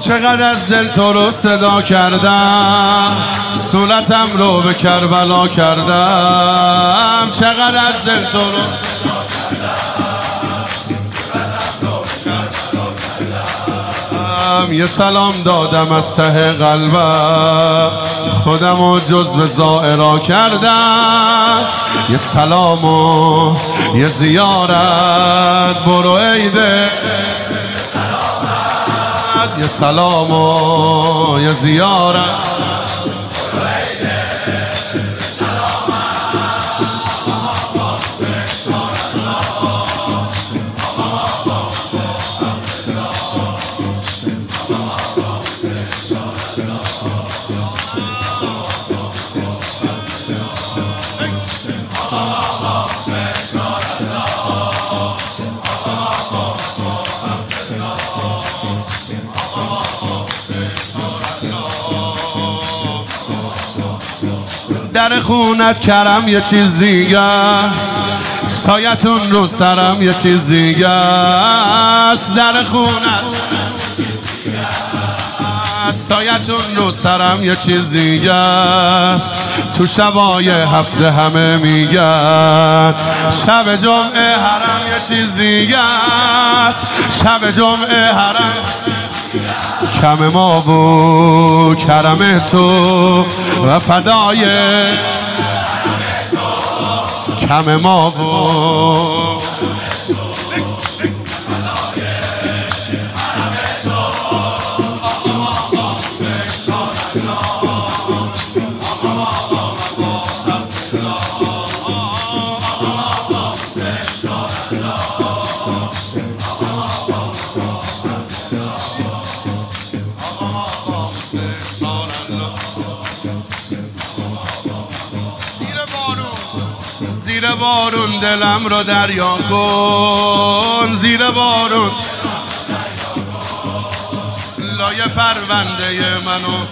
چقدر از دل تو رو صدا کردم صورتم رو به کربلا کردم. چقدر از دل تو رو یه سلام دادم از ته قلبم خودم و جزو زائرا کردم. یه سلام و یه زیارت برو عیده یه سلام و یه زیارت. در خونت کرم یه چیز دیگه است. سایتون رو سرم یه چیز دیگه است. در خونت. سایتون رو سرم یه چیز دیگه است. تو شبای هفته همه میگن. شب جمعه حرم یه چیز دیگه است. شب جمعه حرم. کم ما بو کرم تو و فدای کم ما بو زیر بارون دلم رو دریا کن. زیر بارون. لای پرونده منو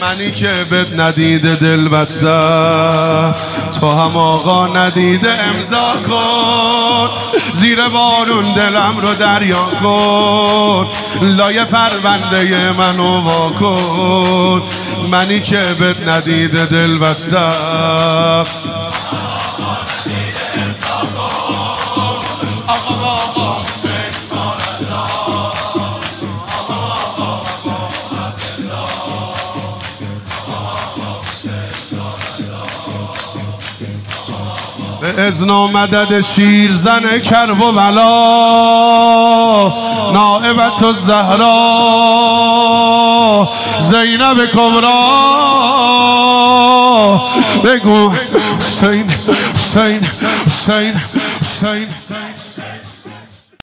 منی که بد ندیده دل بسته. تو هم آقا ندیده امضا کن. زیر بارون دلم رو دریا کن. لای پرونده منو وا کن. منی که بد ندیده دل بسته. ازن و شیر زن کرب و بلا نائبت و زهرا زینب کبرا بگو سین سین سین سین